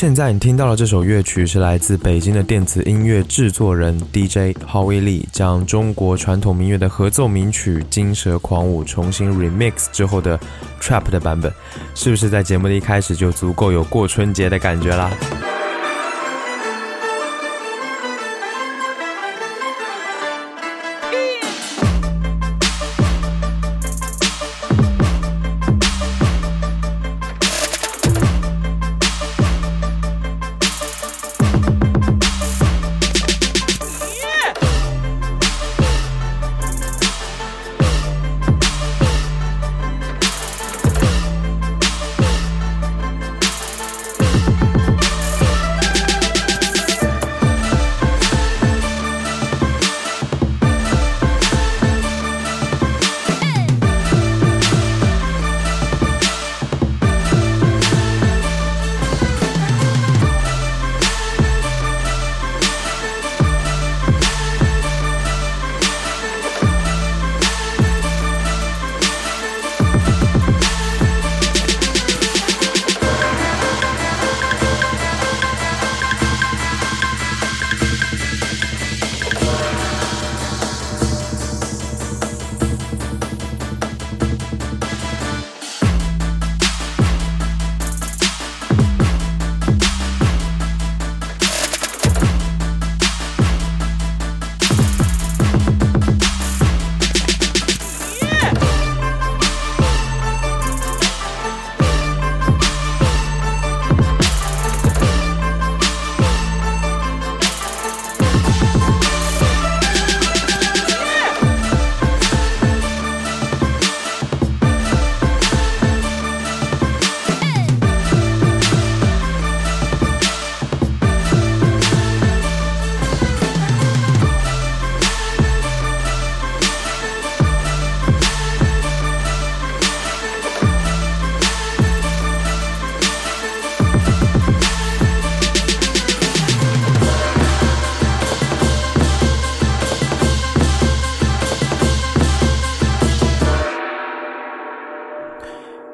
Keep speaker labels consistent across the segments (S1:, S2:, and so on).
S1: 现在你听到的这首乐曲是来自北京的电子音乐制作人 DJ Howie Lee，将中国传统民乐的合奏名曲《金蛇狂舞》重新 remix 之后的 trap 的版本，是不是在节目的一开始就足够有过春节的感觉啦？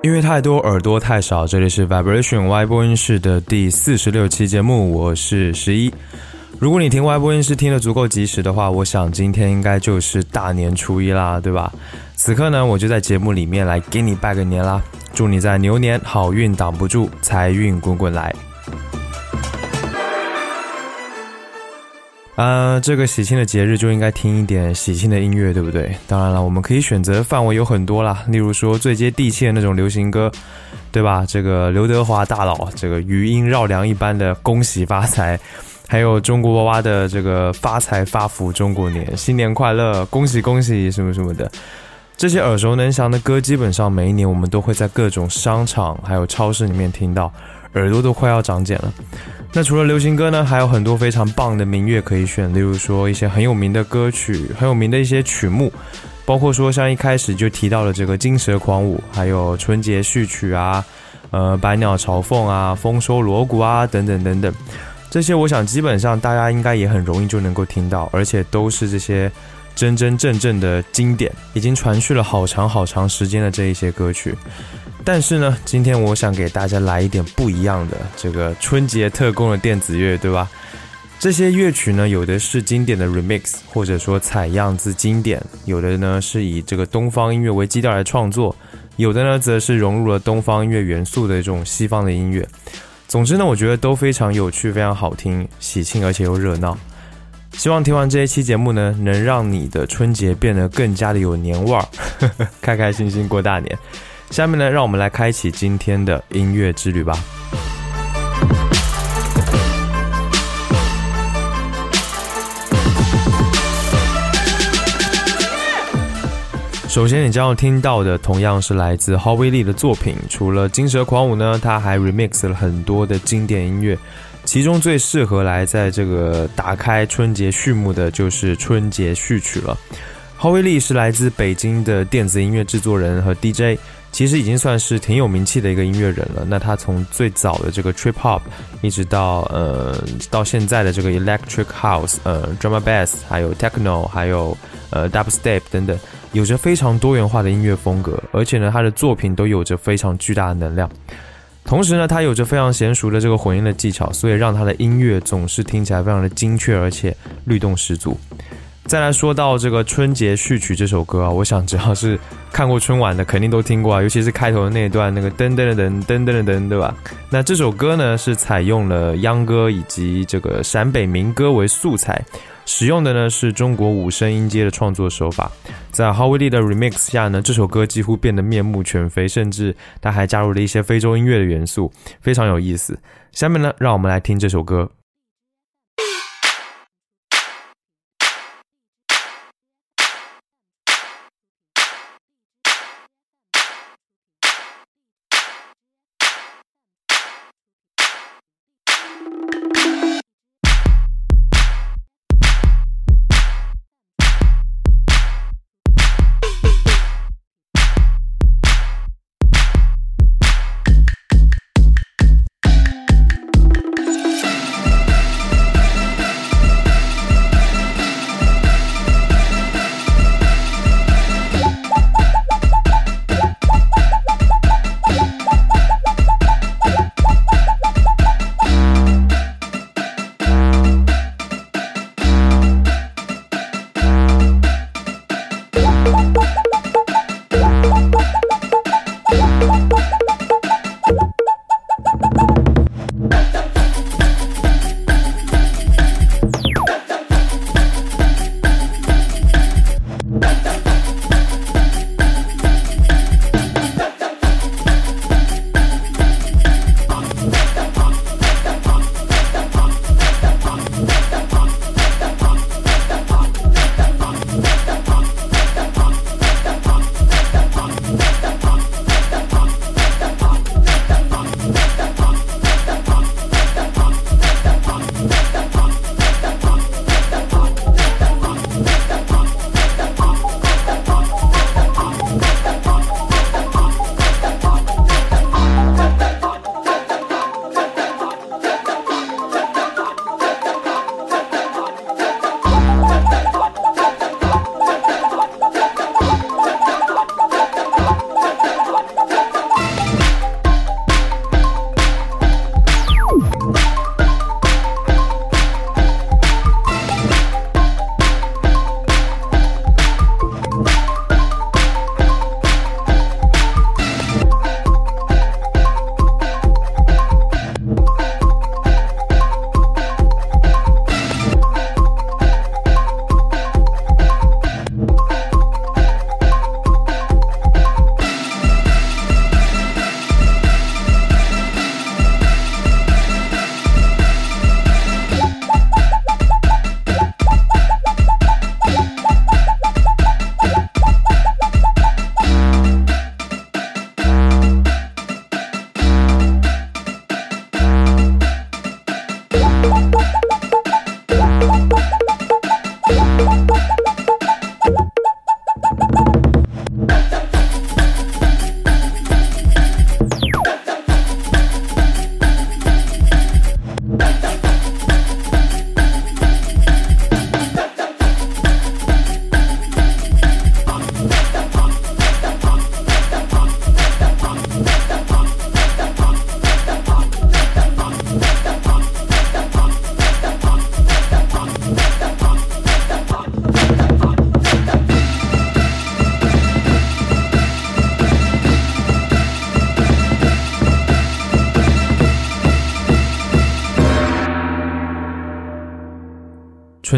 S1: 音乐太多，耳朵太少。这里是 Vibration Y 播音室的第四十六期节目，我是十一。如果你听 Y 播音室听得足够及时的话，我想今天应该就是大年初一啦，对吧？此刻呢，我就在节目里面来给你拜个年啦，祝你在牛年好运挡不住，财运滚滚来。呃，这个喜庆的节日就应该听一点喜庆的音乐，对不对？当然了，我们可以选择范围有很多啦，例如说最接地气的那种流行歌，对吧？这个刘德华大佬，这个余音绕梁一般的恭喜发财，还有中国娃娃的这个发财发福中国年，新年快乐，恭喜恭喜什么什么的，这些耳熟能详的歌，基本上每一年我们都会在各种商场还有超市里面听到，耳朵都快要长茧了。那除了流行歌呢，还有很多非常棒的民乐可以选，例如说一些很有名的歌曲，很有名的一些曲目，包括说像一开始就提到了这个《金蛇狂舞》，还有春节序曲啊，呃，百鸟朝凤啊，丰收锣鼓啊，等等等等，这些我想基本上大家应该也很容易就能够听到，而且都是这些真真正正的经典，已经传续了好长好长时间的这一些歌曲。但是呢，今天我想给大家来一点不一样的，这个春节特供的电子乐，对吧？这些乐曲呢，有的是经典的 remix，或者说采样自经典；有的呢是以这个东方音乐为基调来创作；有的呢则是融入了东方音乐元素的这种西方的音乐。总之呢，我觉得都非常有趣，非常好听，喜庆而且又热闹。希望听完这一期节目呢，能让你的春节变得更加的有年味儿，开开心心过大年。下面呢，让我们来开启今天的音乐之旅吧。首先，你将要听到的同样是来自 Howie Lee 的作品。除了《金蛇狂舞》呢，他还 remix 了很多的经典音乐，其中最适合来在这个打开春节序幕的就是春节序曲了。Howie Lee 是来自北京的电子音乐制作人和 DJ。其实已经算是挺有名气的一个音乐人了。那他从最早的这个 trip hop，一直到呃到现在的这个 electric house，呃 drama bass，还有 techno，还有呃 double step 等等，有着非常多元化的音乐风格。而且呢，他的作品都有着非常巨大的能量。同时呢，他有着非常娴熟的这个混音的技巧，所以让他的音乐总是听起来非常的精确，而且律动十足。再来说到这个春节序曲这首歌啊，我想只要是看过春晚的，肯定都听过啊，尤其是开头的那一段那个噔噔噔噔噔噔噔，对吧？那这首歌呢是采用了秧歌以及这个陕北民歌为素材，使用的呢是中国五声音阶的创作手法。在 h o w i e 的 remix 下呢，这首歌几乎变得面目全非，甚至它还加入了一些非洲音乐的元素，非常有意思。下面呢，让我们来听这首歌。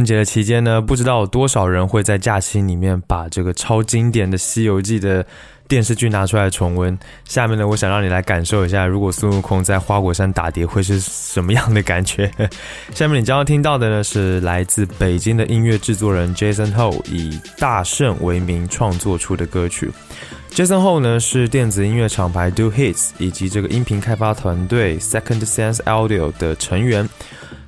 S1: 节的期间呢，不知道有多少人会在假期里面把这个超经典的《西游记》的电视剧拿出来重温。下面呢，我想让你来感受一下，如果孙悟空在花果山打碟会是什么样的感觉。下面你将要听到的呢，是来自北京的音乐制作人 Jason Ho 以大圣为名创作出的歌曲。Jason Ho 呢是电子音乐厂牌 Do Hits 以及这个音频开发团队 Second Sense Audio 的成员。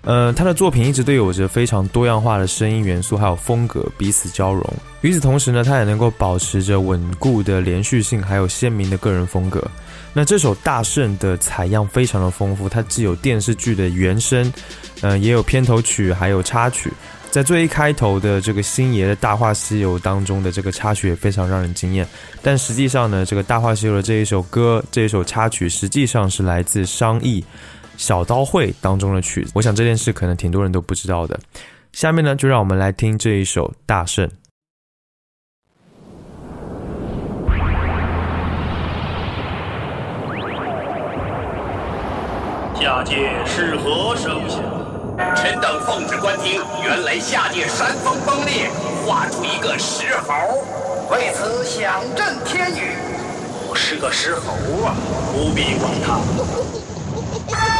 S1: 呃，他的作品一直都有着非常多样化的声音元素，还有风格彼此交融。与此同时呢，他也能够保持着稳固的连续性，还有鲜明的个人风格。那这首《大圣》的采样非常的丰富，它既有电视剧的原声，呃，也有片头曲，还有插曲。在最一开头的这个星爷的《大话西游》当中的这个插曲也非常让人惊艳，但实际上呢，这个《大话西游》的这一首歌，这一首插曲实际上是来自商议小刀会当中的曲子。我想这件事可能挺多人都不知道的。下面呢，就让我们来听这一首《大圣》。
S2: 下界是何声响？
S3: 臣等奉旨观听，原来下界山峰崩裂，化出一个石猴，为此响震天宇。
S2: 我是个石猴啊，不必管他。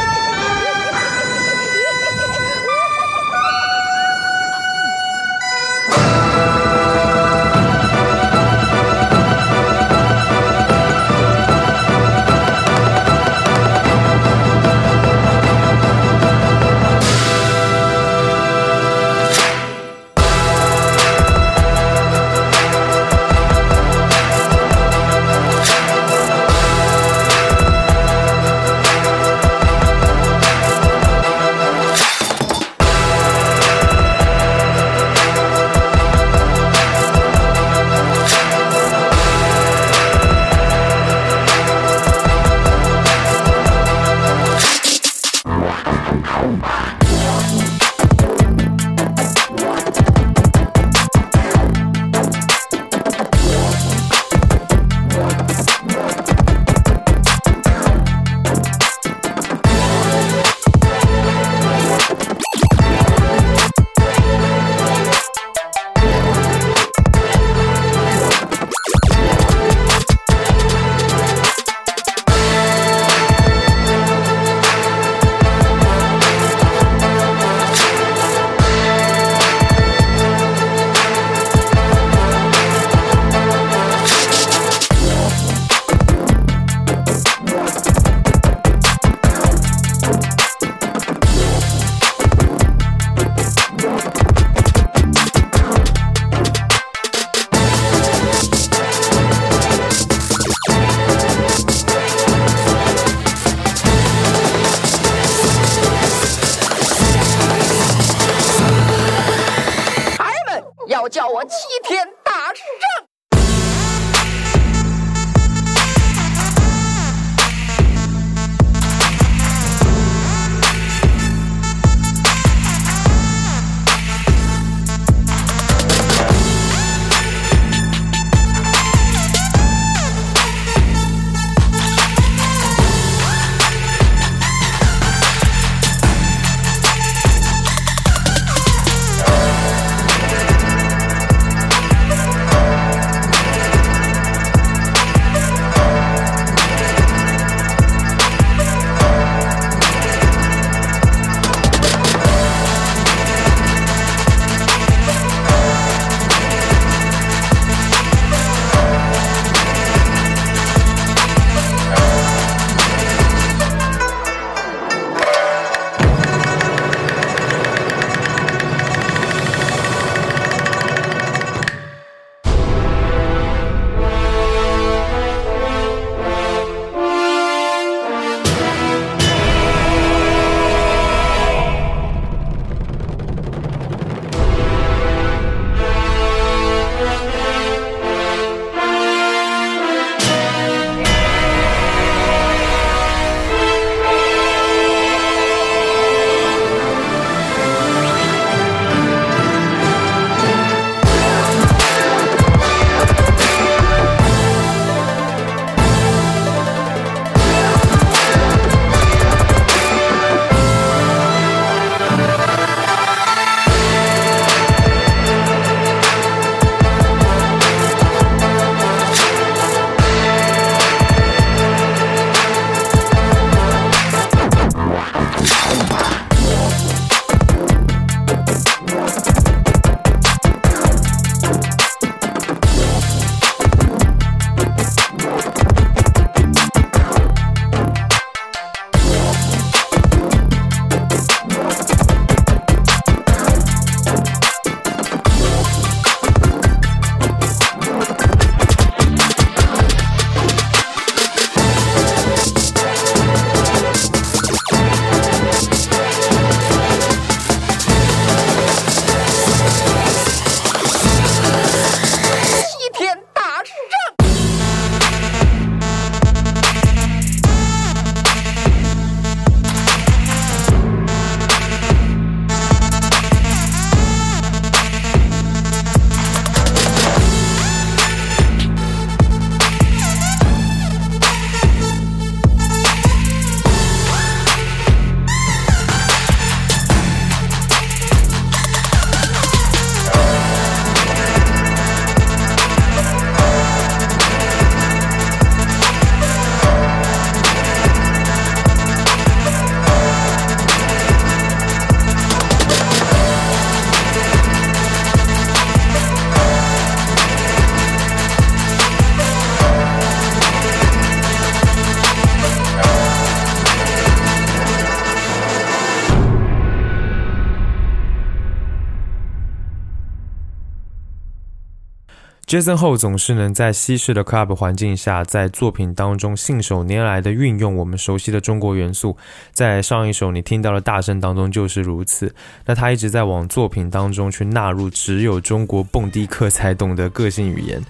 S1: Jason Ho 总是能在西式的 club 环境下，在作品当中信手拈来的运用我们熟悉的中国元素。在上一首你听到的大声当中就是如此。那他一直在往作品当中去纳入只有中国蹦迪客才懂的个性语言。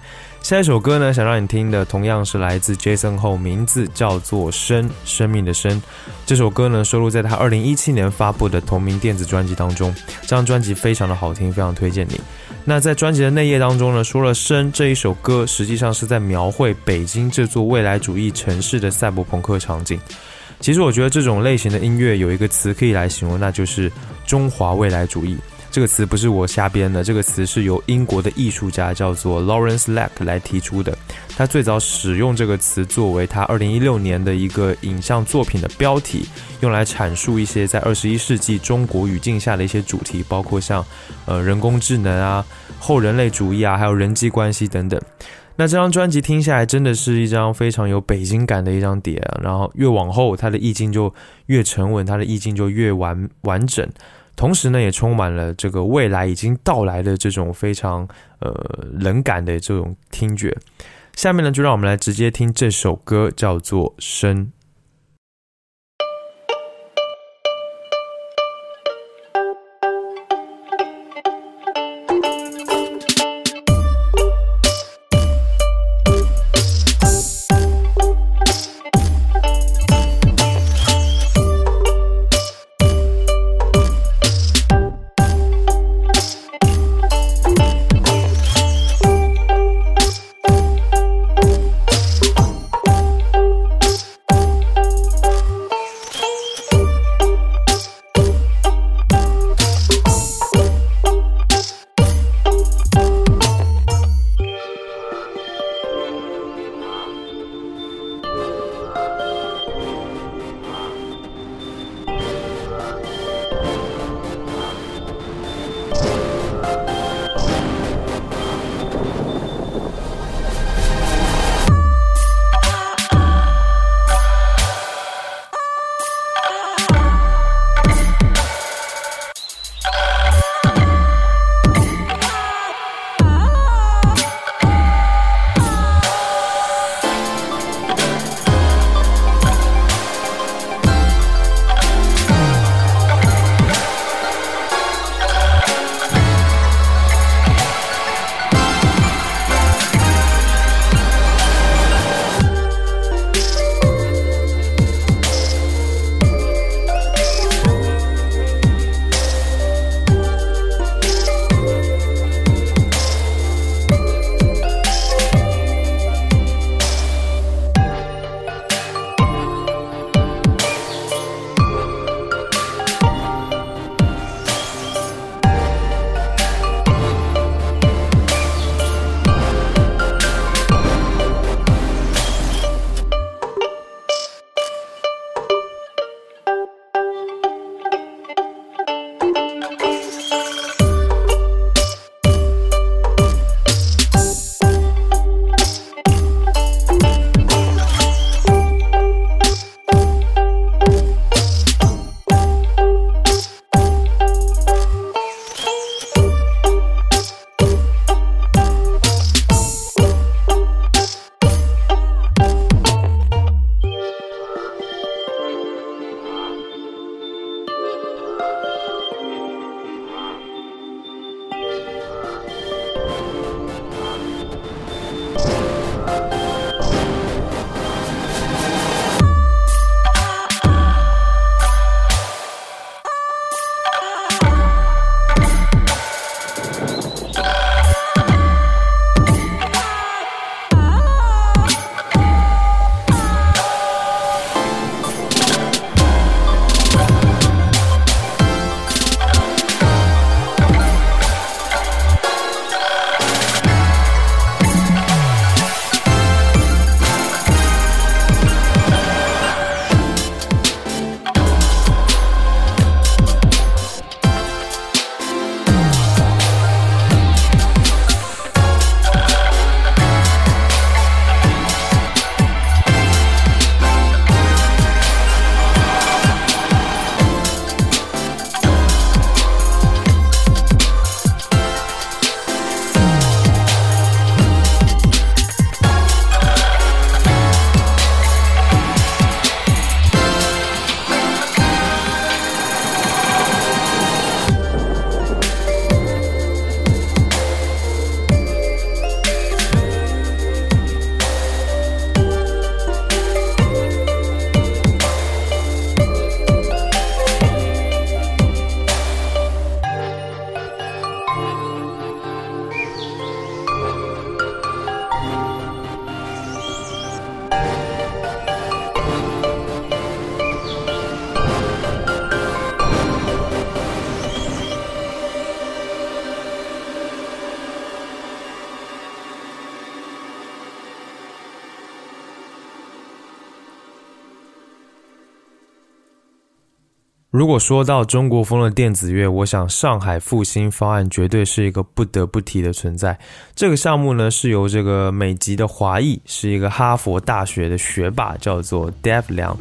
S1: 下一首歌呢，想让你听的同样是来自 Jason 后，名字叫做《生》，生命的生。这首歌呢，收录在他二零一七年发布的同名电子专辑当中。这张专辑非常的好听，非常推荐你。那在专辑的内页当中呢，说了《生》这一首歌，实际上是在描绘北京这座未来主义城市的赛博朋克场景。其实我觉得这种类型的音乐有一个词可以来形容，那就是中华未来主义。这个词不是我瞎编的，这个词是由英国的艺术家叫做 Lawrence Lack 来提出的。他最早使用这个词作为他2016年的一个影像作品的标题，用来阐述一些在21世纪中国语境下的一些主题，包括像呃人工智能啊、后人类主义啊，还有人际关系等等。那这张专辑听下来，真的是一张非常有北京感的一张碟。然后越往后，它的意境就越沉稳，它的意境就越完完整。同时呢，也充满了这个未来已经到来的这种非常呃冷感的这种听觉。下面呢，就让我们来直接听这首歌，叫做《深》。如果说到中国风的电子乐，我想上海复兴方案绝对是一个不得不提的存在。这个项目呢是由这个美籍的华裔，是一个哈佛大学的学霸，叫做 Dev 梁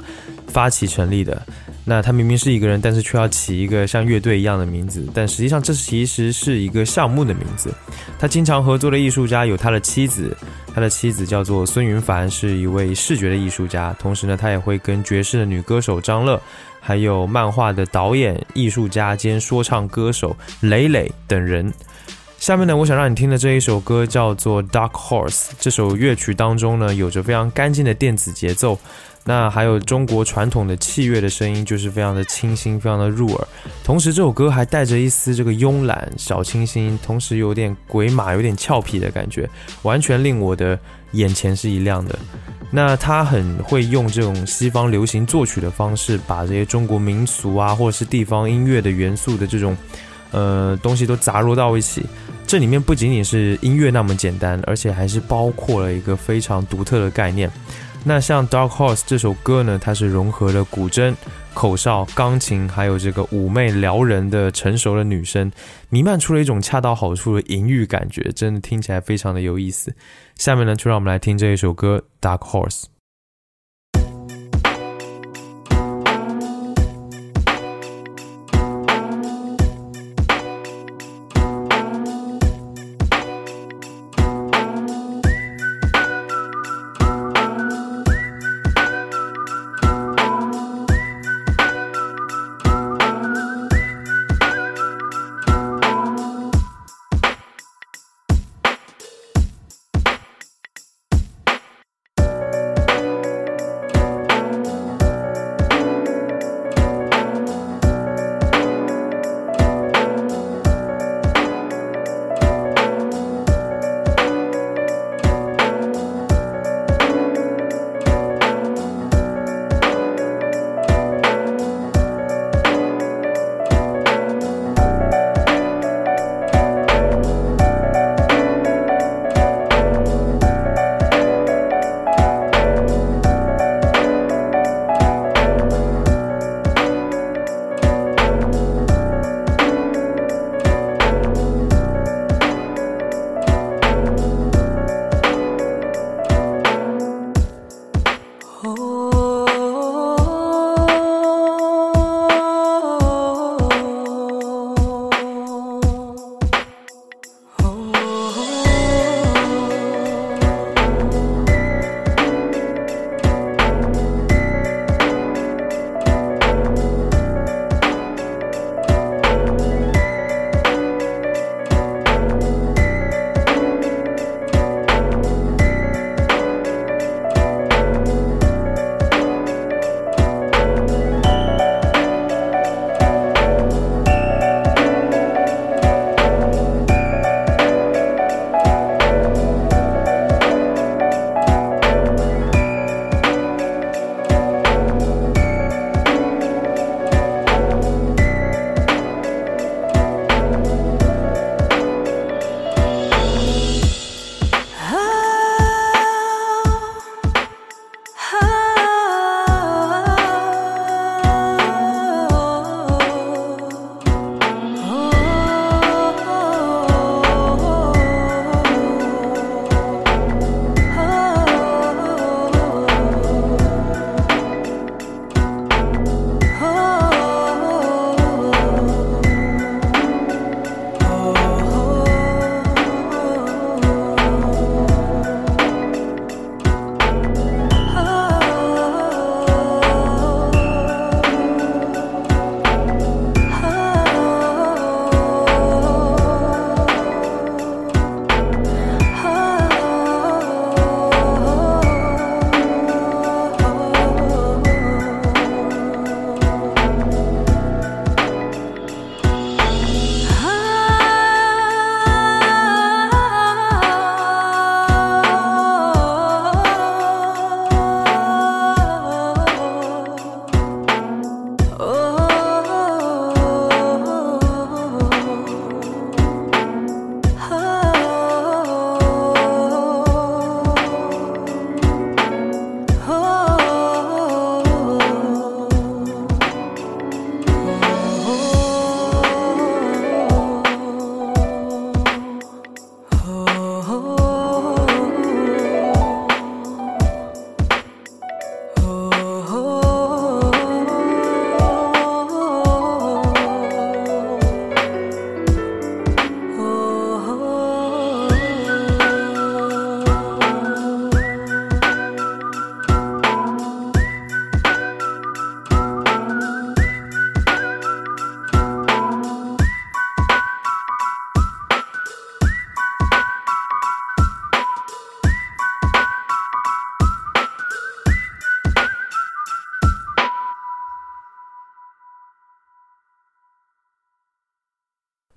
S1: 发起成立的。那他明明是一个人，但是却要起一个像乐队一样的名字，但实际上这其实是一个项目的名字。他经常合作的艺术家有他的妻子，他的妻子叫做孙云凡，是一位视觉的艺术家，同时呢，他也会跟爵士的女歌手张乐。还有漫画的导演、艺术家兼说唱歌手磊磊等人。下面呢，我想让你听的这一首歌叫做《Dark Horse》。这首乐曲当中呢，有着非常干净的电子节奏，那还有中国传统的器乐的声音，就是非常的清新，非常的入耳。同时，这首歌还带着一丝这个慵懒、小清新，同时有点鬼马、有点俏皮的感觉，完全令我的眼前是一亮的。那他很会用这种西方流行作曲的方式，把这些中国民俗啊，或者是地方音乐的元素的这种，呃，东西都杂糅到一起。这里面不仅仅是音乐那么简单，而且还是包括了一个非常独特的概念。那像《Dark Horse》这首歌呢，它是融合了古筝、口哨、钢琴，还有这个妩媚撩人的成熟的女声，弥漫出了一种恰到好处的淫欲感觉，真的听起来非常的有意思。下面呢，就让我们来听这一首歌《Dark Horse》。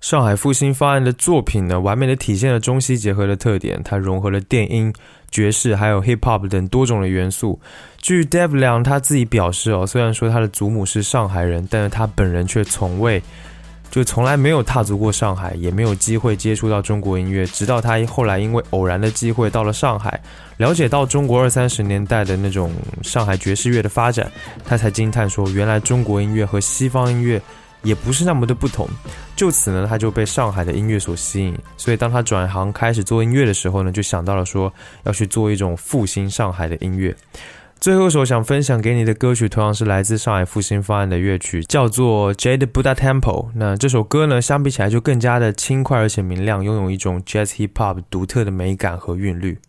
S1: 上海复兴方案的作品呢，完美的体现了中西结合的特点。它融合了电音、爵士还有 hip hop 等多种的元素。据 Dev 梁他自己表示哦，虽然说他的祖母是上海人，但是他本人却从未就从来没有踏足过上海，也没有机会接触到中国音乐。直到他后来因为偶然的机会到了上海，了解到中国二三十年代的那种上海爵士乐的发展，他才惊叹说，原来中国音乐和西方音乐。也不是那么的不同，就此呢，他就被上海的音乐所吸引。所以当他转行开始做音乐的时候呢，就想到了说要去做一种复兴上海的音乐。最后一首想分享给你的歌曲，同样是来自上海复兴方案的乐曲，叫做 Jade Buddha Temple。那这首歌呢，相比起来就更加的轻快而且明亮，拥有一种 Jazz Hip Hop 独特的美感和韵律。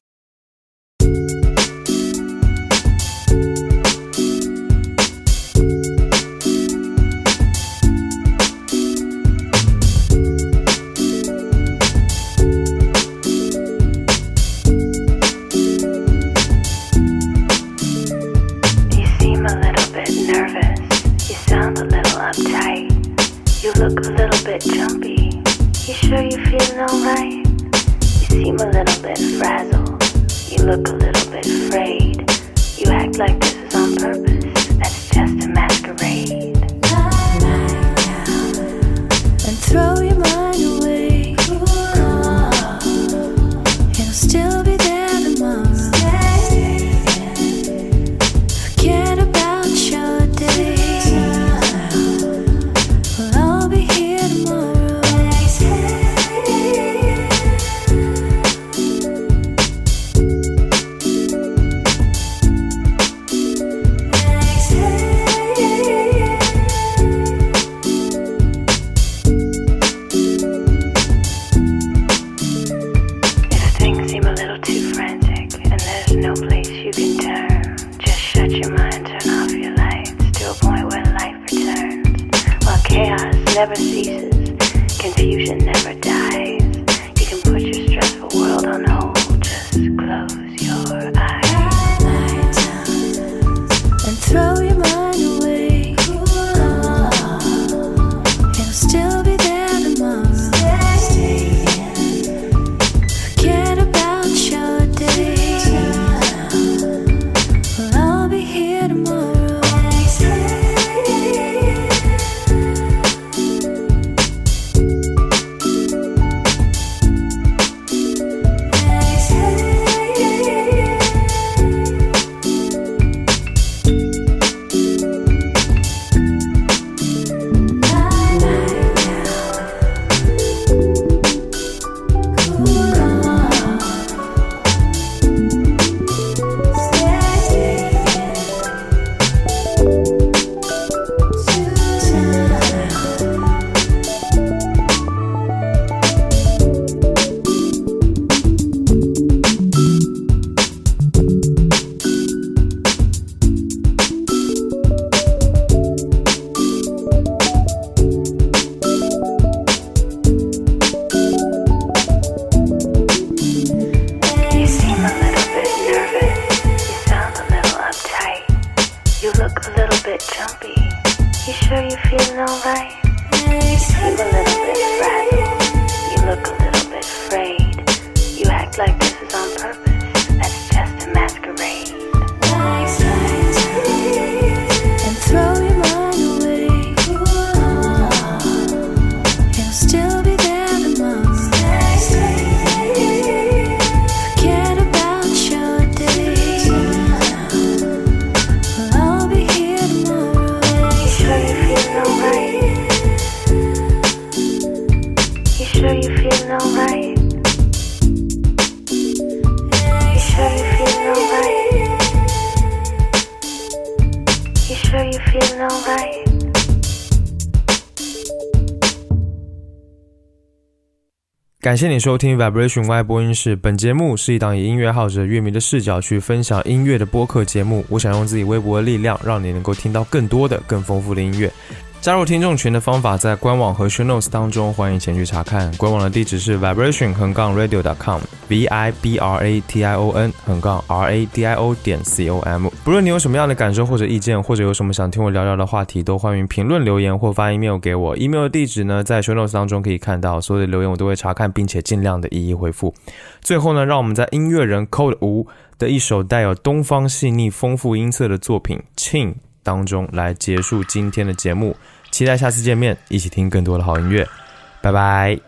S4: Ceases, confusion never dies.
S1: 感谢你收听 Vibration Y 播音室。本节目是一档以音乐爱好者、乐迷的视角去分享音乐的播客节目。我想用自己微薄的力量，让你能够听到更多的、更丰富的音乐。加入听众群的方法在官网和 show notes 当中，欢迎前去查看。官网的地址是 vibration 横杠 radio.com，v i b r a t i o n 横杠 r a d i o 点 c o m。不论你有什么样的感受或者意见，或者有什么想听我聊聊的话题，都欢迎评论留言或发 email 给我。email 的地址呢，在 show notes 当中可以看到。所有的留言我都会查看，并且尽量的一一回复。最后呢，让我们在音乐人 Code 五的一首带有东方细腻、丰富音色的作品《庆》当中来结束今天的节目。期待下次见面，一起听更多的好音乐，拜拜。